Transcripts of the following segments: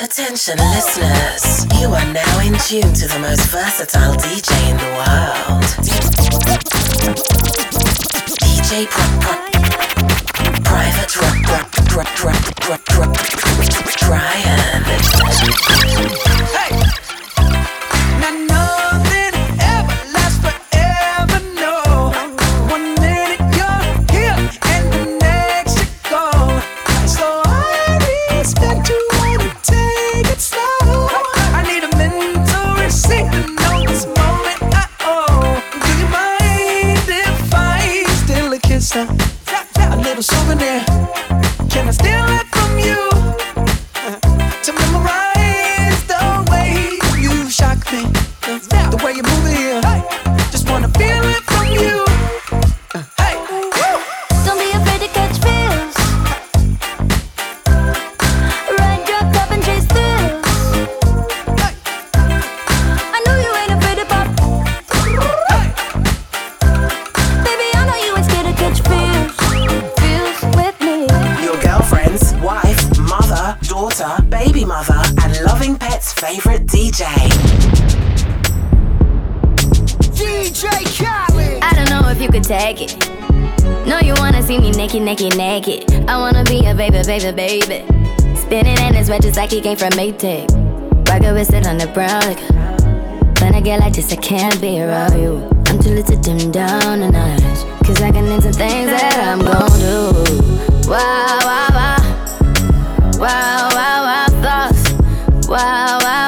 Attention listeners, you are now in tune to the most versatile DJ in the world. DJ Prop Prop Private Rock Rock Rock Rock Rock Rock Ryan. Hey! A souvenir. Can I steal it DJ. DJ Khaled. I don't know if you could take it. No, you wanna see me naked, naked, naked. I wanna be a baby, baby, baby. Spinning in his red just like he came from Maytag. Rocket with it on the brown liquor. When I get like this, I can't be around you. I'm too little to dim down the night. Cause I can into things that I'm gon' do. Wow, wow, wow. Wow, wow, wow, thoughts. Wow, wow.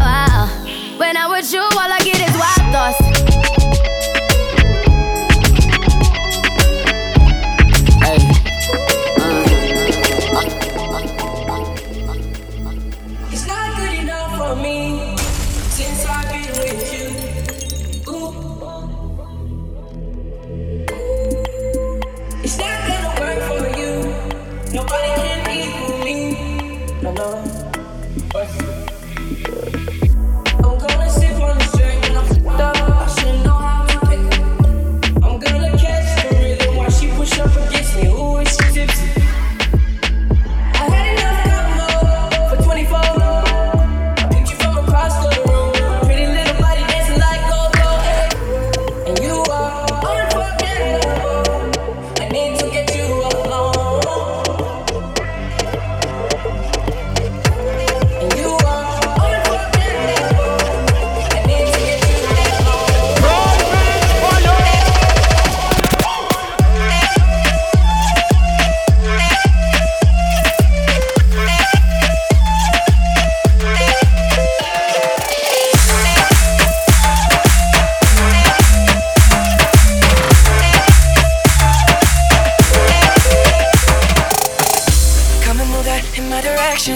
So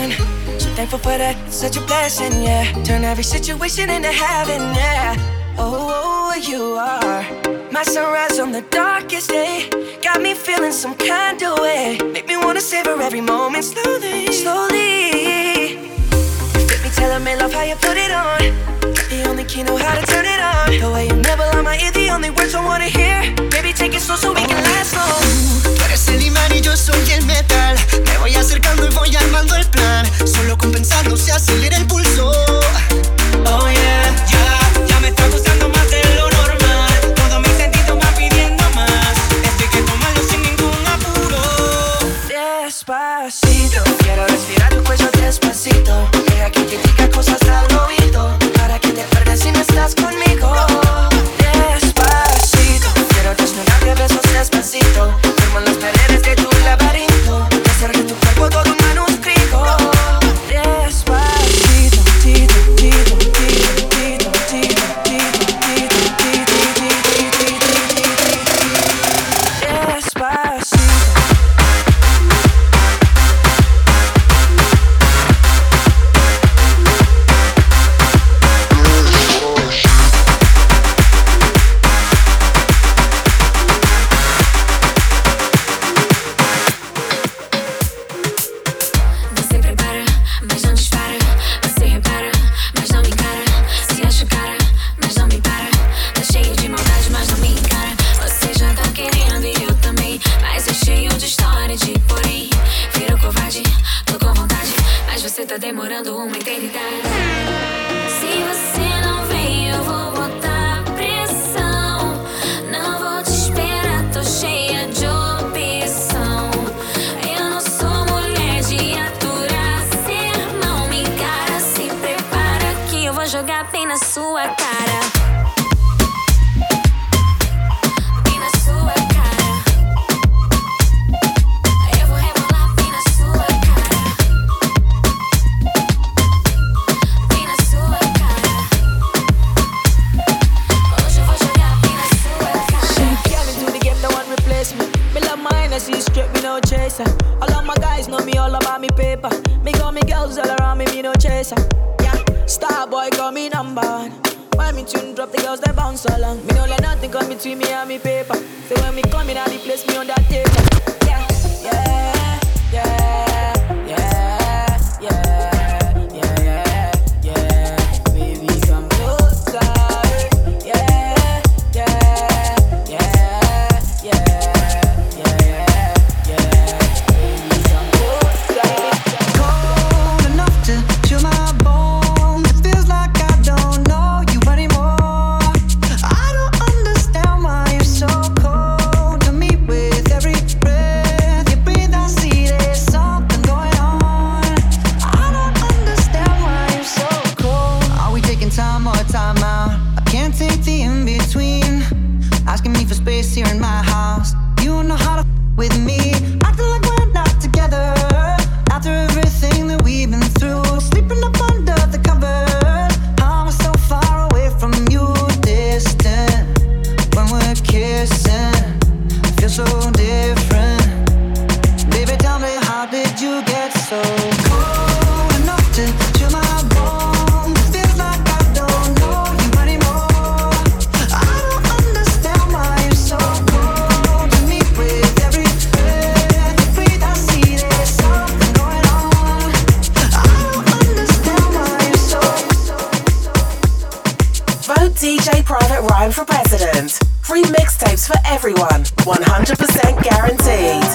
thankful for that, such a blessing, yeah. Turn every situation into heaven, yeah. Oh, oh, oh you are my sunrise on the darkest day. Got me feeling some kind of way. Make me wanna savor every moment slowly, slowly. You fit me, telling me love how you put it on. The only key know how to turn it on. The way you never on my ear, the only words I wanna hear. Baby, take it slow so we can last long. Tú eres el imán y yo soy el metal. Me voy acercando y voy armando el plan. Solo con pensarlo se acelera el pulso. Oh yeah, ya, ya me está gustando más de lo normal. Todo mi sentido va pidiendo más. Esto hay que tomarlo sin ningún apuro. Despacito, quiero respirar tu cuello despacito. Na sua cara. 100% guaranteed.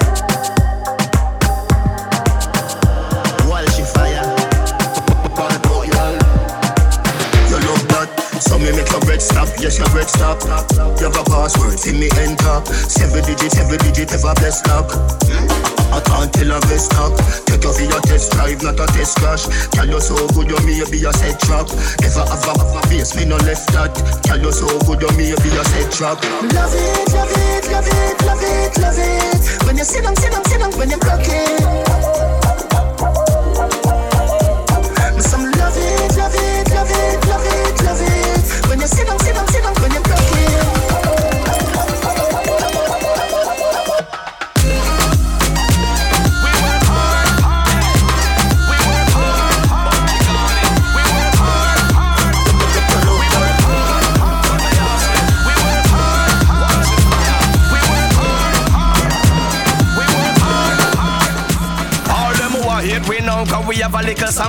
So me make stop, yes stop. You password, me enter. Every digit ever I can't tell Take your test drive, not a test crash. You so good, you be a set trap Never have a, have a face, me no left that. Tell you so good, you may be a set. Love it, love it, love it, love it, love it. When you sit down, sit down, sit down, when you block it. Some love it, love it, love it, love it, love it. When you sit down, sit down,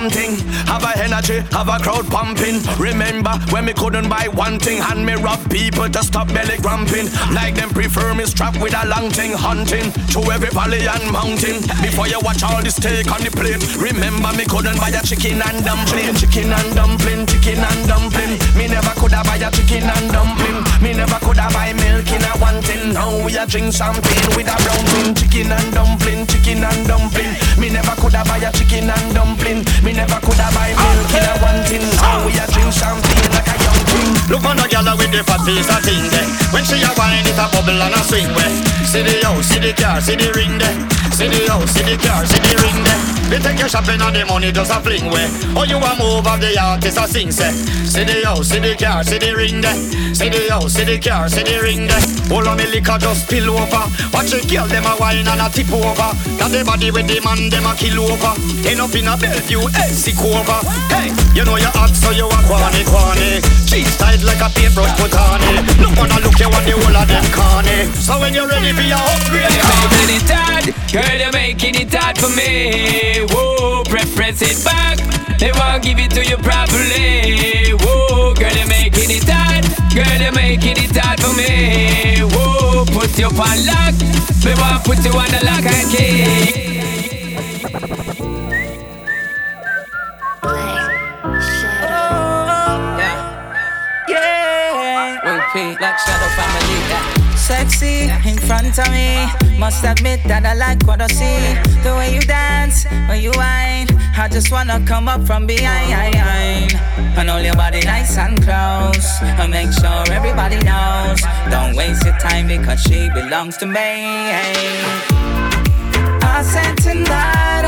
Have a energy, have a crowd pumping. Remember when me couldn't buy one thing? Hand me rough people to stop belly grumping. Like them prefer me strapped with a long thing Hunting through every valley and mountain. Before you watch all the steak on the plate Remember me couldn't buy a chicken and dumpling. Chicken and dumpling, chicken and dumpling. Me never could have buy a chicken and dumpling Me never could have buy milk in a one tin Now we a drink champagne with a brown tin Chicken and dumpling, chicken and dumpling. Me never could have buy a chicken and dumpling. Me never could have buy milk in a one tin Now we a drink champagne like a young king Look on the girl with the fat piece of thing there. When she a wine, it a bubble and a swing way. See the house, see the car, see the ring there. See the house, see the car, see the ring there. They take your shopping and the money just a fling way. Oh, you a move of the artist a sing say. See the house, see the car, see the ring there. See the house, see the car, see the ring there. All of me liquor just spill over. Watch the girl them a wine and a tip over. Got the body with the man them a kill over. End up in a Bellevue, sick over. Hey, you know you hot so you a quani quani. Cheese tight like a paintbrush put on it. Look wanna look you on the whole of them corny. So when you're ready for your upgrade. You're making it hard, girl, you're making it hard for me. Whoa, preference it back. They won't give it to you properly. Whoa, girl, you're making it hard. Girl, you're making it hard for me. Whoa, put you on lock. We won't put you on the lock and key. Black Shadow family. Sexy in front of me. Must admit that I like what I see. The way you dance, when you whine. I just wanna come up from behind. And hold your body nice and close. And make sure everybody knows. Don't waste your time because she belongs to me. I said tonight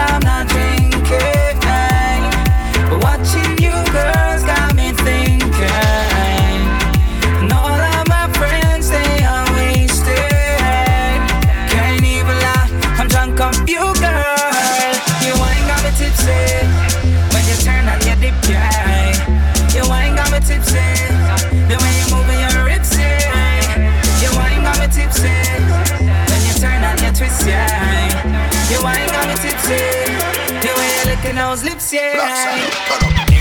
those lips, yeah.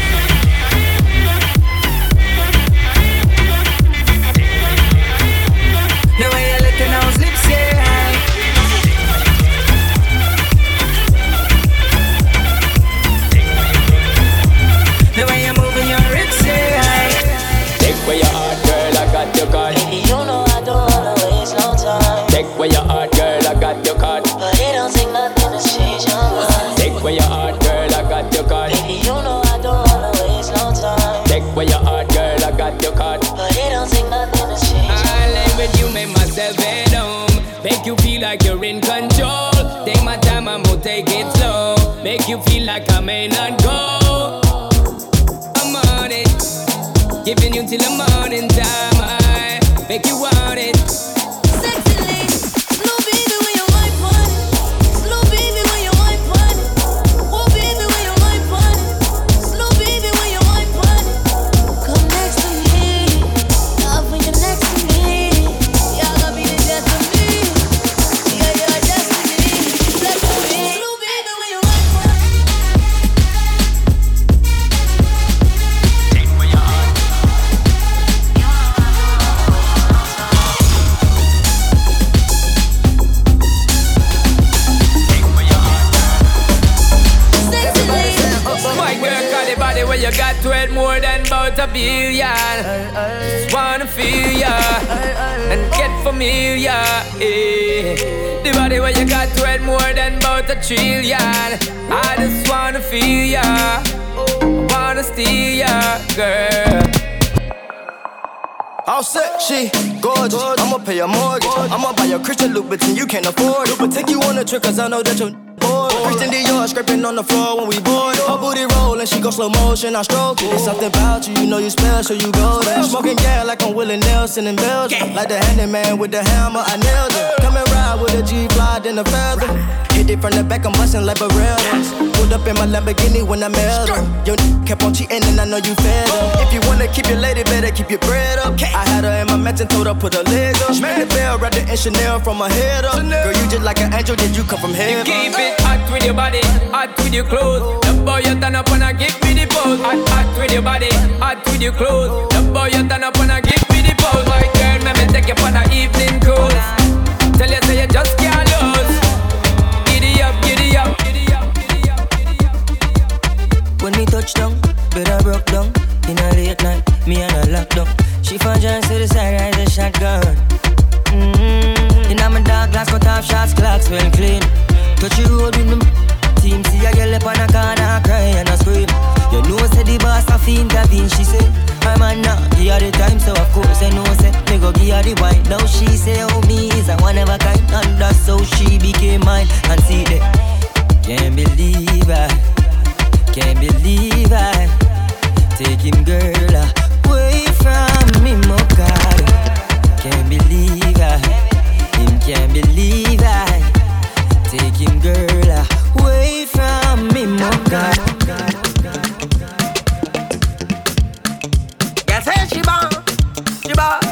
You feel like I may not go. Trillion. I just wanna feel ya, wanna steal ya, girl. All set, she gorgeous. I'ma pay your mortgage. I'ma buy your Christian Louboutin, you can't afford it. But take you on a trip, cause I know that you're bored. Christian Dior scraping on the floor when we board. Her booty rollin', she go slow motion, I stroke it. It's something about you, you know you special, you go there. Smoking gas like I'm Willie Nelson in Belgium. Like the handyman with the hammer, I nailed it. Come and ride with a G fly, then a feather. Hit it from the back, I'm bustin' like Berettas. Pulled up in my Lamborghini when I met her. Your n- kept on cheating and I know you fed her. If you wanna keep your lady, better keep your bread up. I had her in my mansion, told her put her leg up. Man the bell, wrapped it in Chanel from her head up. Girl, you just like an angel, did you come from heaven? Keep it hot with your body, hot with your clothes. The boy you turn up and I give me the pose. Hot, hot with your body, hot with your clothes. The boy you turn up and I give me the pose. My girl, let me take you on a evening cruise. Tell you say you just can't lose. Giddy up, giddy up, giddy up, giddy up, giddy up. When we touch down, I broke down. In a late night, me and her locked down. She found just to the side, rise a shotgun. Mm-hmm. In my dark glass, cut off shots, clocks well clean. Touch the road with them. Team see a girl up on a corner, cry and I scream. You know, say the boss a fiend, intervene. She say, I'm a nah, give her the time, so of course I know, say, me go give her the wine. Now she say, oh, me is a one of a kind, and that's how she became mine. And see that, can't believe I, can't believe I. Take him, girl, away from me, oh God. Can't believe I, him can't believe I. Take him, girl, away from me, God. Girl say she bad, she bad,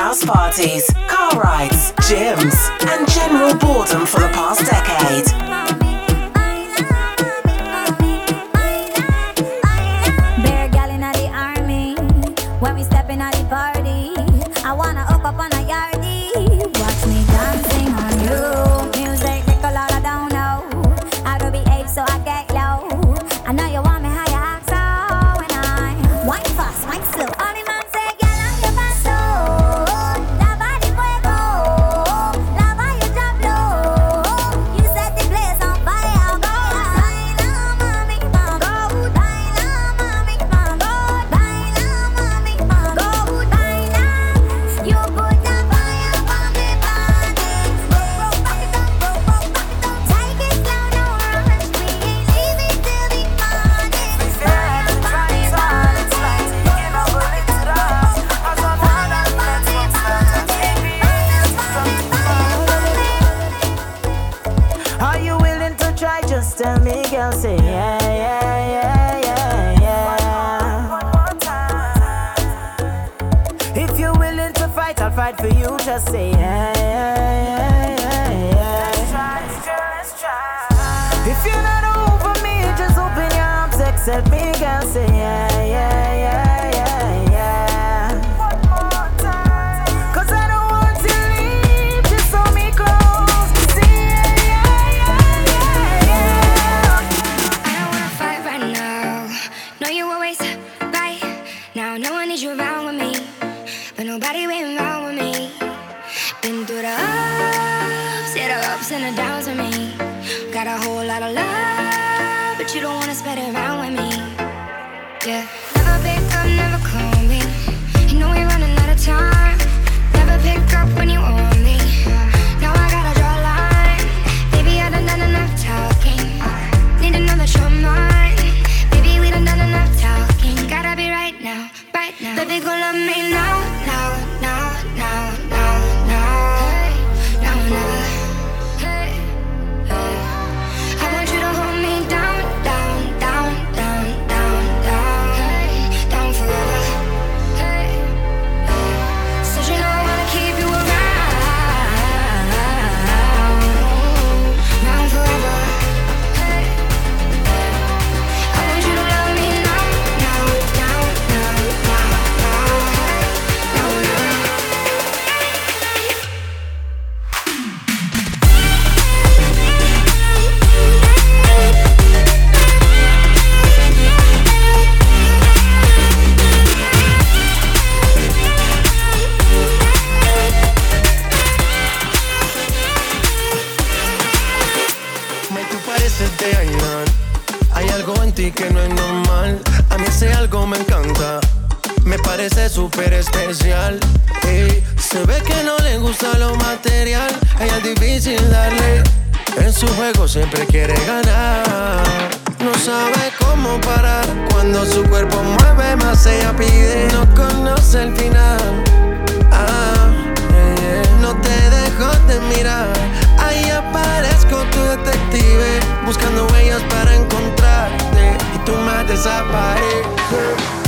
House parties, car rides, gyms, and general boredom for the past decade. Just girl. Say yeah, yeah, yeah, yeah, yeah. If you're willing to fight, I'll fight for you. Just say yeah, yeah, yeah, yeah, yeah. If you're not over me, just open your arms, accept me, girl. Say Ainan. Hay algo en ti que no es normal. A mí ese algo me encanta. Me parece súper especial. Ey, se ve que no le gusta lo material. Ella es difícil darle. En su juego siempre quiere ganar. No sabe cómo parar. Cuando su cuerpo mueve más, ella pide. No conoce el final. Ah. No te dejo de mirar. Tu detective. Buscando huellas para encontrarte. Y tú más desapareces.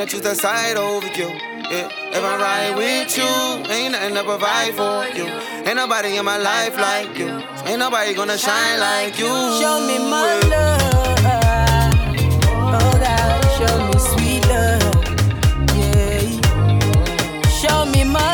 i choose to side over you. Yeah. If I'm right with you, ain't nothing to provide for you. Ain't nobody in my life like you. Ain't nobody gonna shine like you. Show me my love. Oh God, show me sweet love. Yeah. Show me my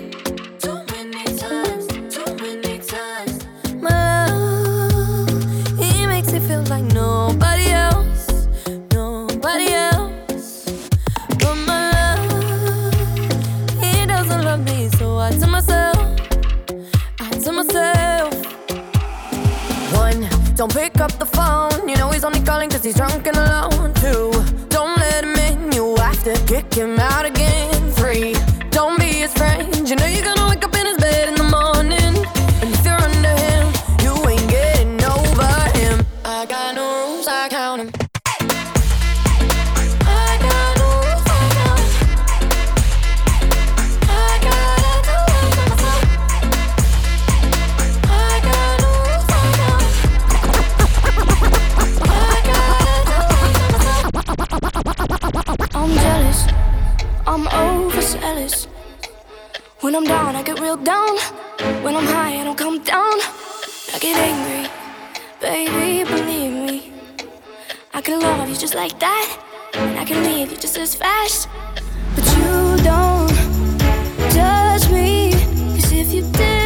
Don't pick up the phone, you know he's only calling cause he's drunk and alone too. Don't let him in, you have to kick him out again. just like that. And I can leave you just as fast. But you don't judge me, cause if you did.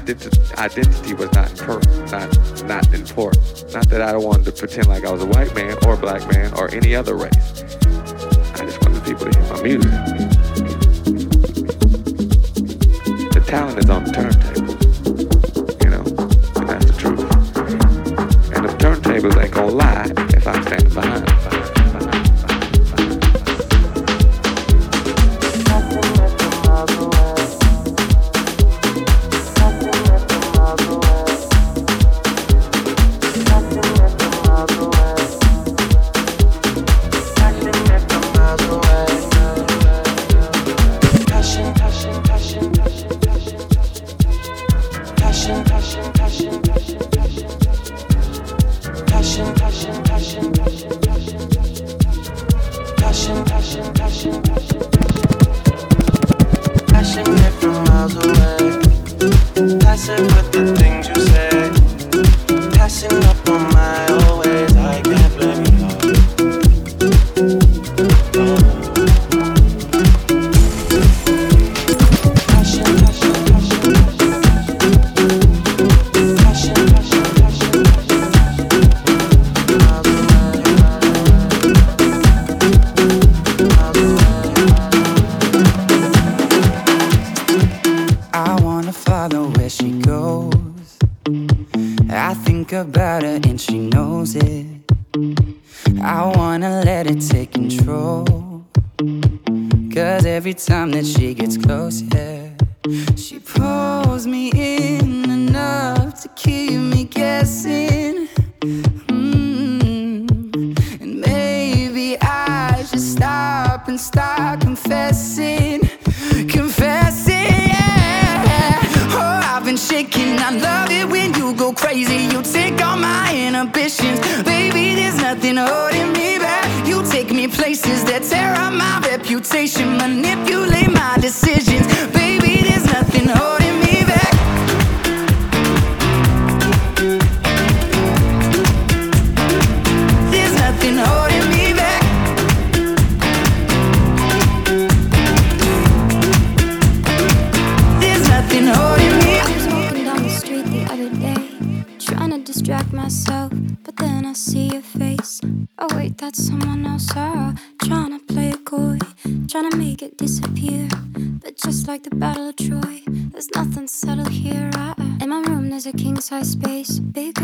identi- identity was not important, not not important. Not that I wanted to pretend like I was a white man or a black man or any other race. I just wanted people to hear my music. The talent is on the turntable, you know, and that's the truth. And the turntables ain't gonna lie if I'm standing behind. like the Battle of Troy. There's nothing subtle here. I, in my room, there's a king size space. Big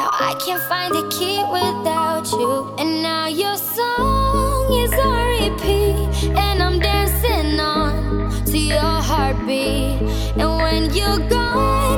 Now I can't find the key without you. And now your song is on repeat. And I'm dancing on to your heartbeat. And when you're gone,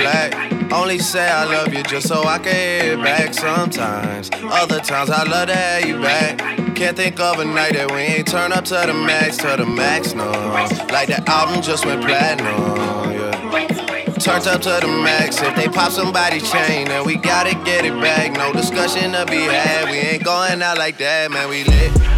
black. Only say I love you just so I can hear it back sometimes. Other times I love to have you back. Can't think of a night that we ain't turn up to the max, to the max, no. Like the album just went platinum, yeah. Turned up to the max. If they pop somebody's chain, then we gotta get it back. No discussion to be had. We ain't going out like that, man. We lit.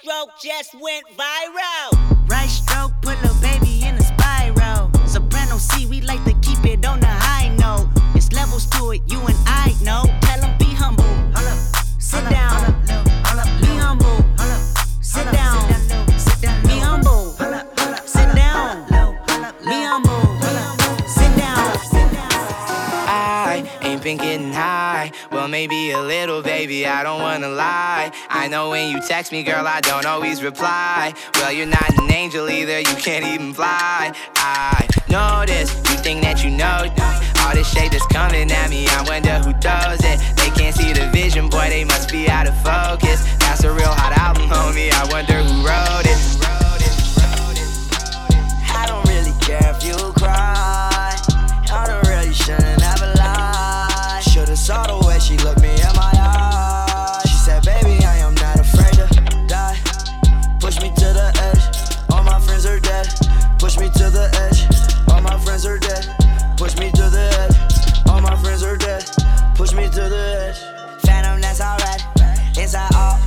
Stroke just went viral. Right stroke put a maybe a little, baby, I don't wanna lie. I know when you text me, girl, I don't always reply. Well, you're not an angel either, you can't even fly. I know this, you think that you know all this shade that's coming at me. I wonder who does it. They can't see the vision, boy, they must be out of focus. That's a real hot album, homie. I wonder who wrote it. She looked me in my eyes. She said, baby, I am not afraid to die. Push me to the edge. All my friends are dead. Push me to the edge. All my friends are dead. Push me to the edge. All my friends are dead. Push me to the edge. Phantom, that's alright. Inside all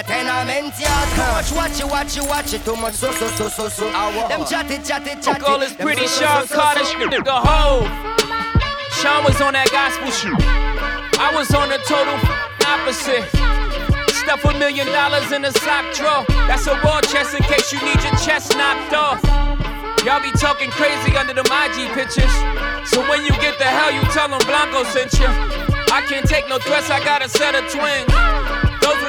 a tenement yard. Too much watch it, watch it, watch it. Too much so so so so so. Them chatty chatty chatty. Uncle is pretty so, Sean so, Carter so. The whole. Sean was on that gospel shit. I was on the total opposite. Stuff a million dollars in a sock drawer. That's a war chest in case you need your chest knocked off. Y'all be talking crazy under them IG pictures. So when you get the hell, you tell them Blanco sent you. I can't take no threats, I got a set of twins.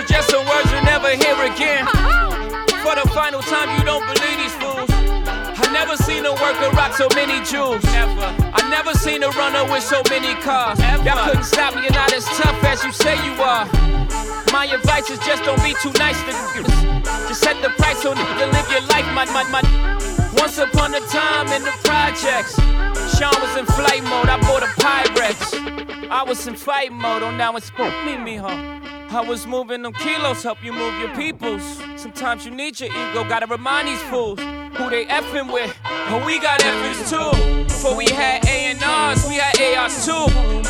Just some words you'll never hear again. For the final time, you don't believe these fools. I never seen a worker rock so many jewels. Never. I never seen a runner with so many cars. Y'all couldn't stop me, you're not as tough as you say you are. My advice is just don't be too nice to. Just set the price on it to live your life, my, my, my. Once upon a time in the projects, Sean was in flight mode. I bought a Pyrex. I was in fight mode. Oh, now it's me, me, huh? I was moving them kilos, help you move your peoples. Sometimes you need your ego, gotta remind these fools who they effing with. But we got effings too. Before we had A&Rs, we had ARs too.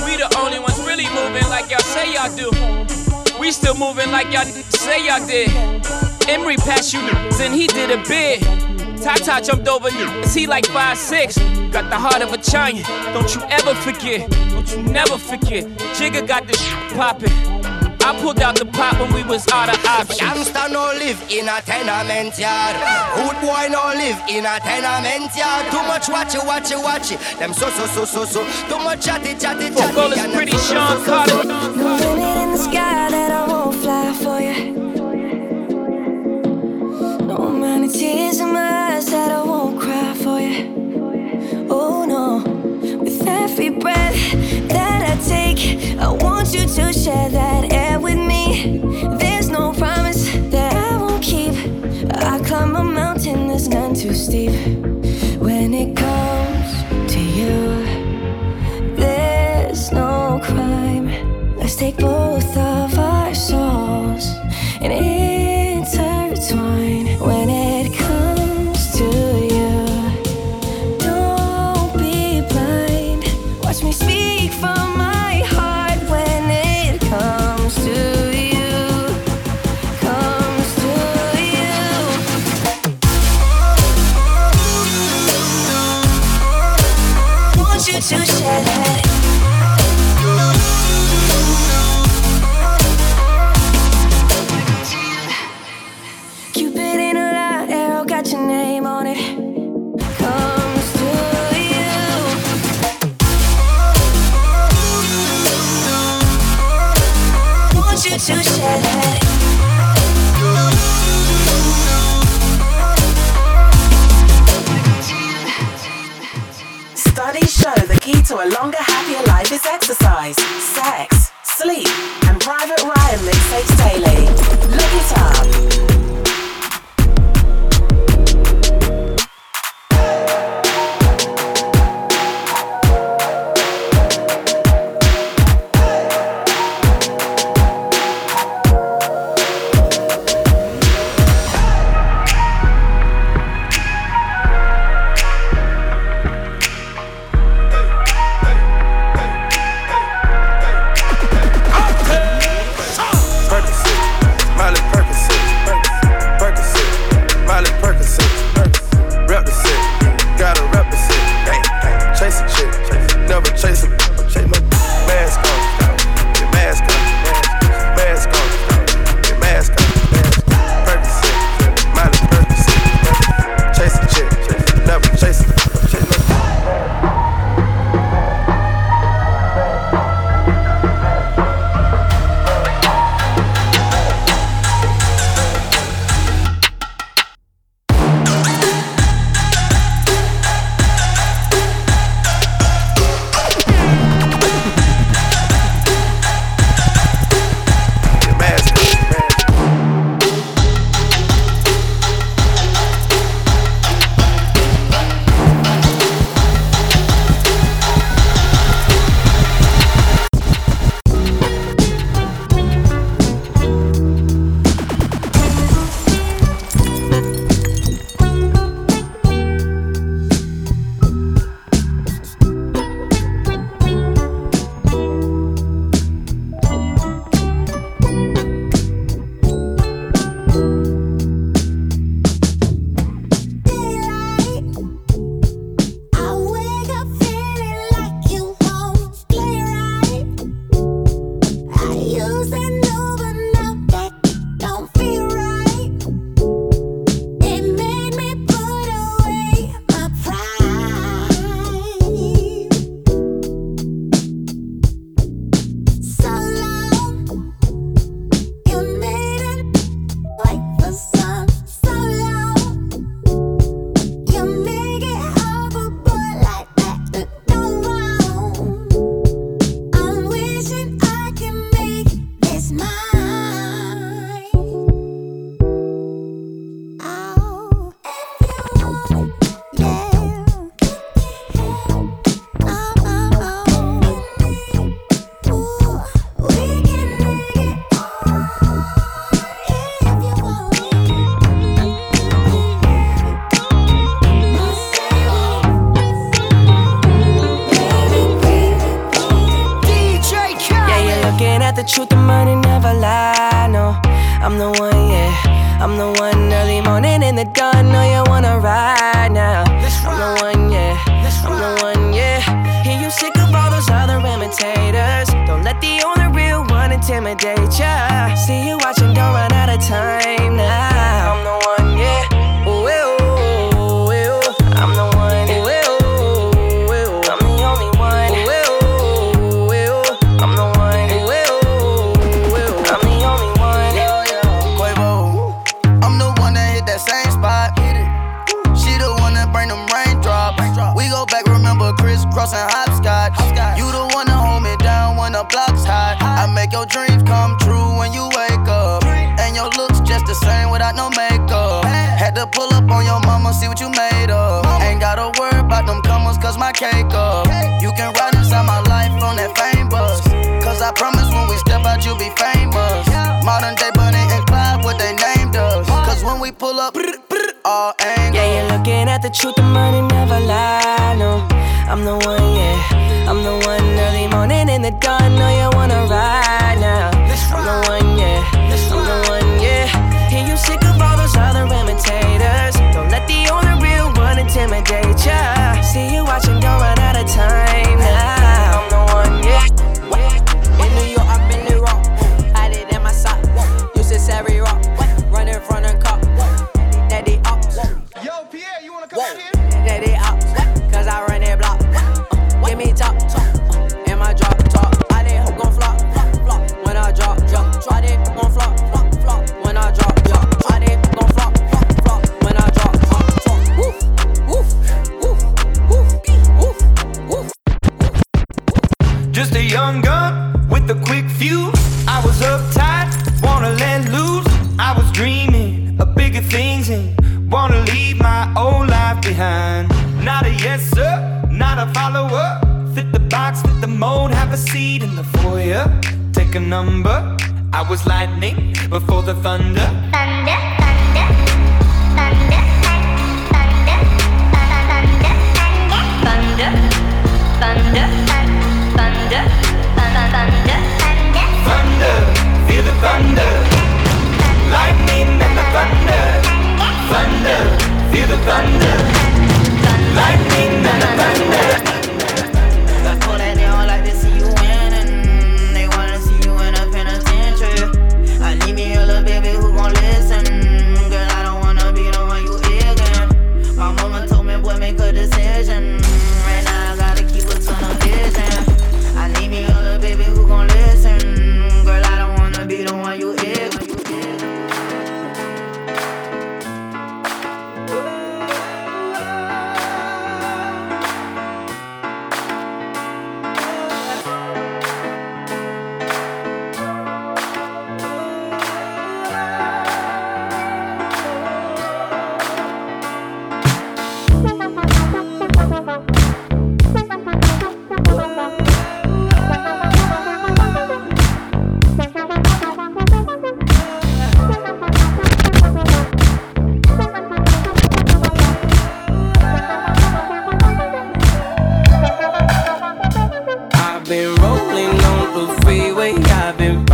We the only ones really moving like y'all say y'all do. We still moving like y'all say y'all did. Emory passed you then he did a bid. Tata jumped over is he like 5'6. Got the heart of a giant, don't you ever forget. Don't you never forget. Jigga got this poppin'. I pulled out the pot when we was out of options. Gangsta no live in a tenement yard. Hood boy no live in a tenement yard. Too much watch it, watch it, watch it. Them so so so so so. Too much chatty chatty chatty. Fuck is pretty Sean Carter. No limit in the sky that I won't fly for you. No many tears in my eyes that I won't cry for you. Oh no. With every breath that I take, I want you to share that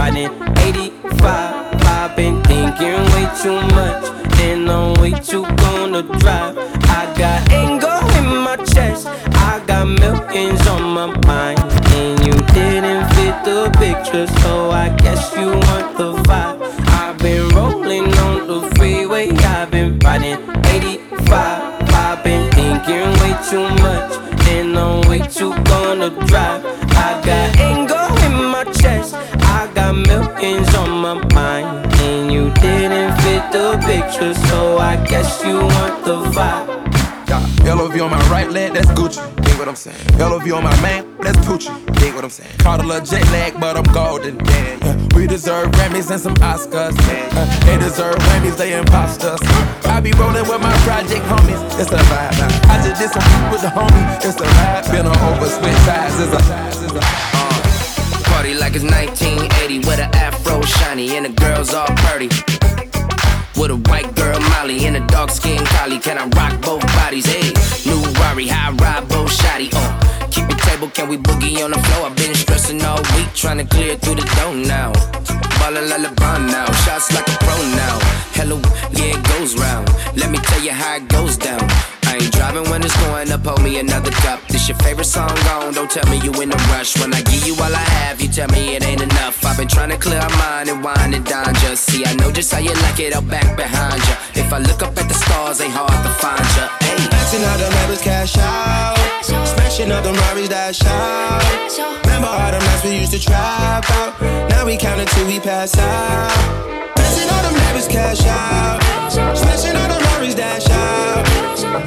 riding 85. I've been thinking way too much, and I'm way too gonna drive. I got anger in my chest, I got millions on my mind, and you didn't fit the picture, so I guess you want the vibe. I've been rolling on the freeway, I've been riding 85. I've been thinking way too much, and I'm way too gonna drive. Millions on my mind, and you didn't fit the picture, so I guess you want the vibe. Yeah, LOV on my right leg, that's Gucci. Dig what I'm saying. LOV on my man, that's Poochie. Dig what I'm saying. Caught a little jet lag, but I'm golden. Yeah, yeah. We deserve Grammys and some Oscars. Uh, they deserve Grammys, they imposters. I be rolling with my project homies. It's a vibe. I just did some with the homie. It's a vibe. Been on over, switch sides. It's a Party like it's 1980 with an afro shiny and the girls all pretty. With a white girl Molly and a dark skin collie, can I rock both bodies? Hey, new Rari, high ride both shotty. Uh, keep your table, can we boogie on the floor? I've been stressing all week, trying to clear through the dough now. Ballin' like LeBron now, shots like a pro now. Hello, yeah, it goes round. Let me tell you how it goes down. Driving when it's going up, hold me another cup. This your favorite song gone, don't tell me you in a rush. When I give you all I have, you tell me it ain't enough. I've been trying to clear my mind and wind it down just see. I know just how you like it, I'll back behind ya. If I look up at the stars, ain't hard to find ya. Hey. Maxing out the members cash out. Smashing up the Rari's dash out. Remember all the nights we used to trap out. Now we count until we pass out. Maxing all the members cash out. Smashing all the Rari's dash out.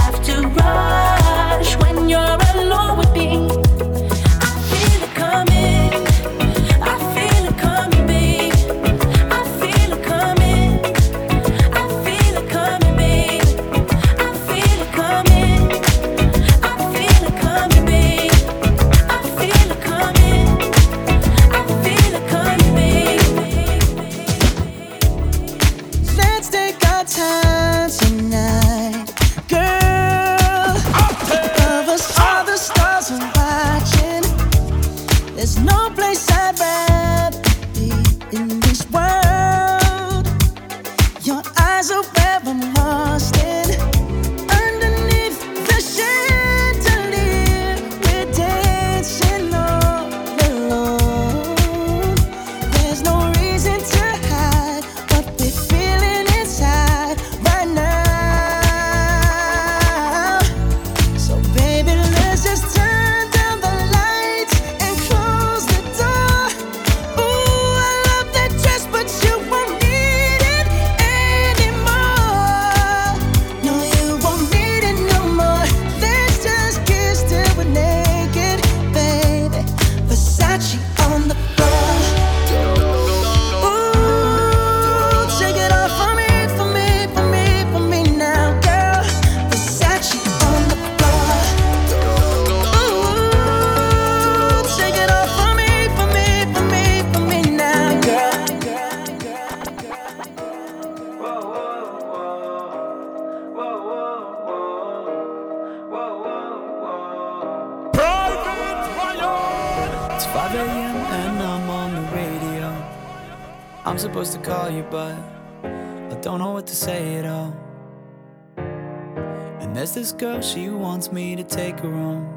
there's this girl, she wants me to take her home.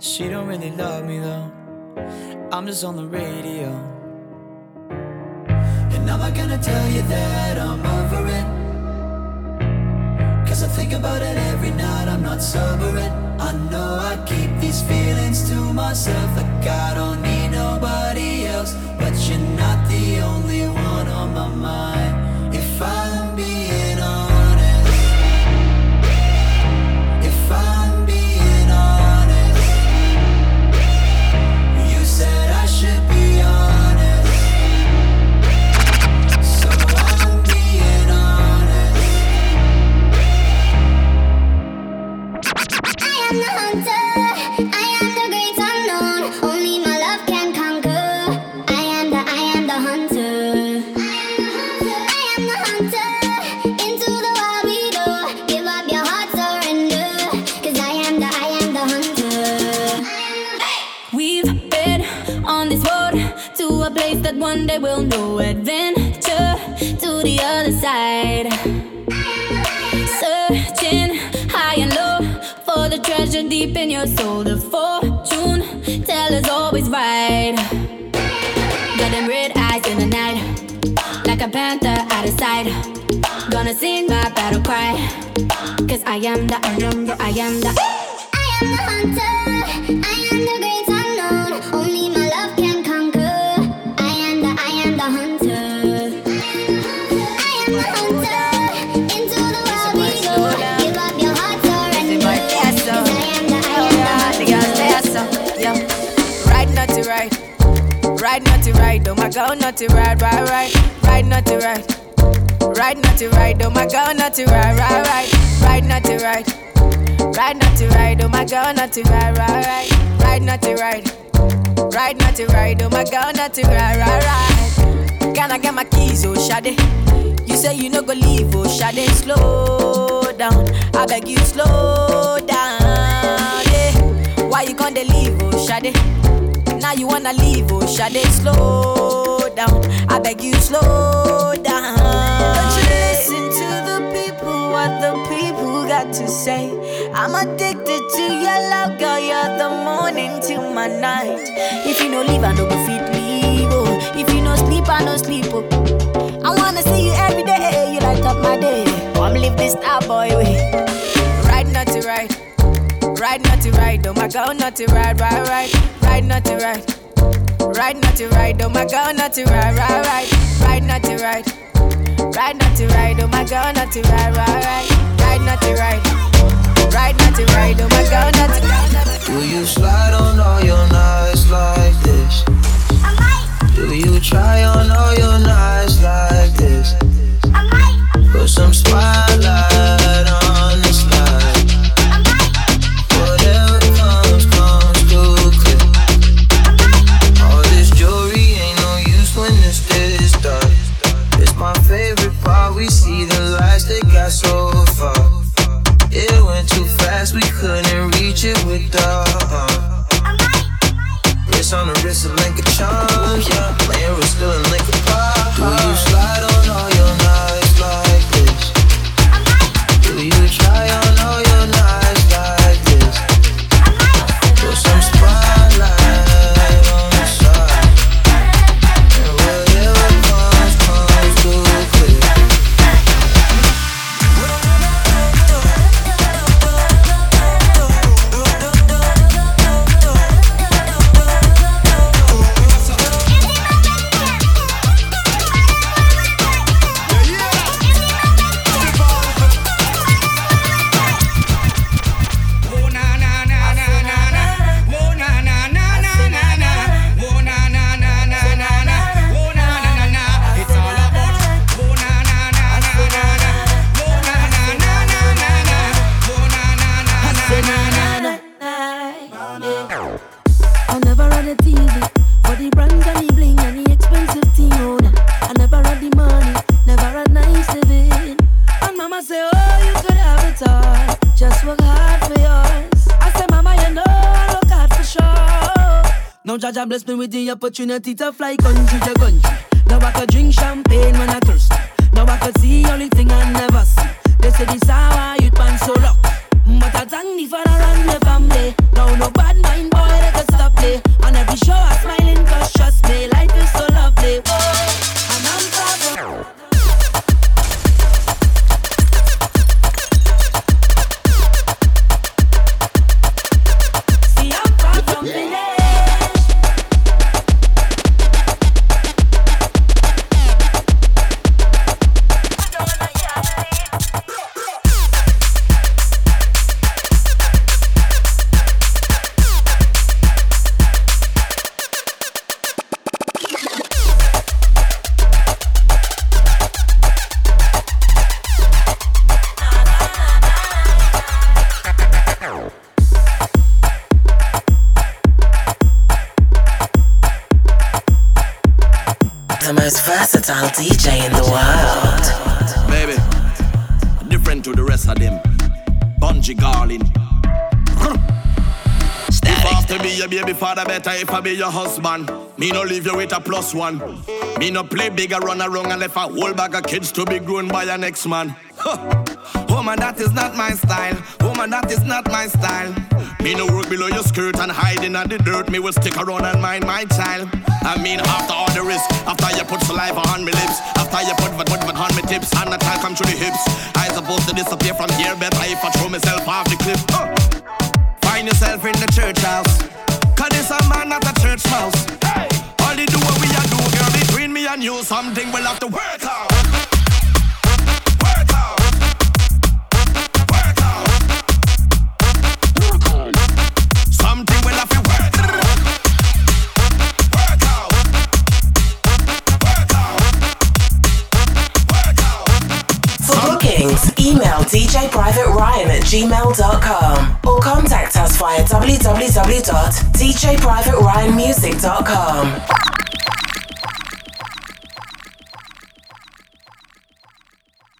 She don't really love me though. I'm just on the radio. And I'm not gonna tell you that I'm over it. Cause I think about it every night, I'm not sobering. I know I keep these feelings to myself, like I don't need nobody else. But you're not one day we'll know adventure to the other side. Searching high and low for the treasure deep in your soul. The fortune teller's always right. Got them red eyes in the night, like a panther out of sight. Gonna sing my battle cry, cause I am the, I am the, I am the. I am the hunter. I am the great Right, not to right. Oh my god, not to right, right, right. Right, not to right. Right, not to right. Oh my god, not to right, right, right. Right, not to right. Right, not to right. Oh my god, not to right, right, right. Right, not to right. Right, not to right. Oh my god, not to right, right, right. Can I get my keys, oh Shade? You say you no go leave, oh Shade. Slow down, I beg you, slow down. Yeah. Why you gonna leave, oh Shade? Now you wanna leave, oh Shade. Slow down, I beg you, slow down. Don't you listen to the people, what the people got to say. I'm addicted to your love, girl. You're the morning to my night. If you no leave, I no go fit leave. Oh. If you no sleep, I no sleep. Oh. I wanna see you every day. You light up my day. Come live this star boy oh, way. Right, not to right. Ride naughty ride, oh my girl, naughty ride, ride, ride. Ride naughty ride. Ride naughty ride, oh my girl, naughty ride, ride, ride. Ride naughty ride. Ride naughty ride, oh my girl, naughty ride, ride, ride. Ride naughty ride. Ride naughty ride, oh my girl, naughty ride. Do you slide on all your nights like this? I might. Do you try on all your nights like this? I might. Put some spotlight opportunity to fly country to country. Your husband. Me no leave you with a plus one. Me no play bigger, run around and left a whole bag of kids to be grown by your next man. Huh. Woman, that is not my style. Woman, that is not my style. Me no work below your skirt and hiding in the dirt. Me will stick around and mind my child. I mean, after all the risk, after you put saliva on me lips, after you put put, put on me tips, and the time come through the hips. I supposed to disappear from here, better if I throw myself off the cliff. Find yourself in the church house. This a man, not a church mouse. Hey. All do what we are do, girl, between me and you, something will have to work out. For email djprivateryan at gmail.com or contact us via www.djprivateryanmusic.com.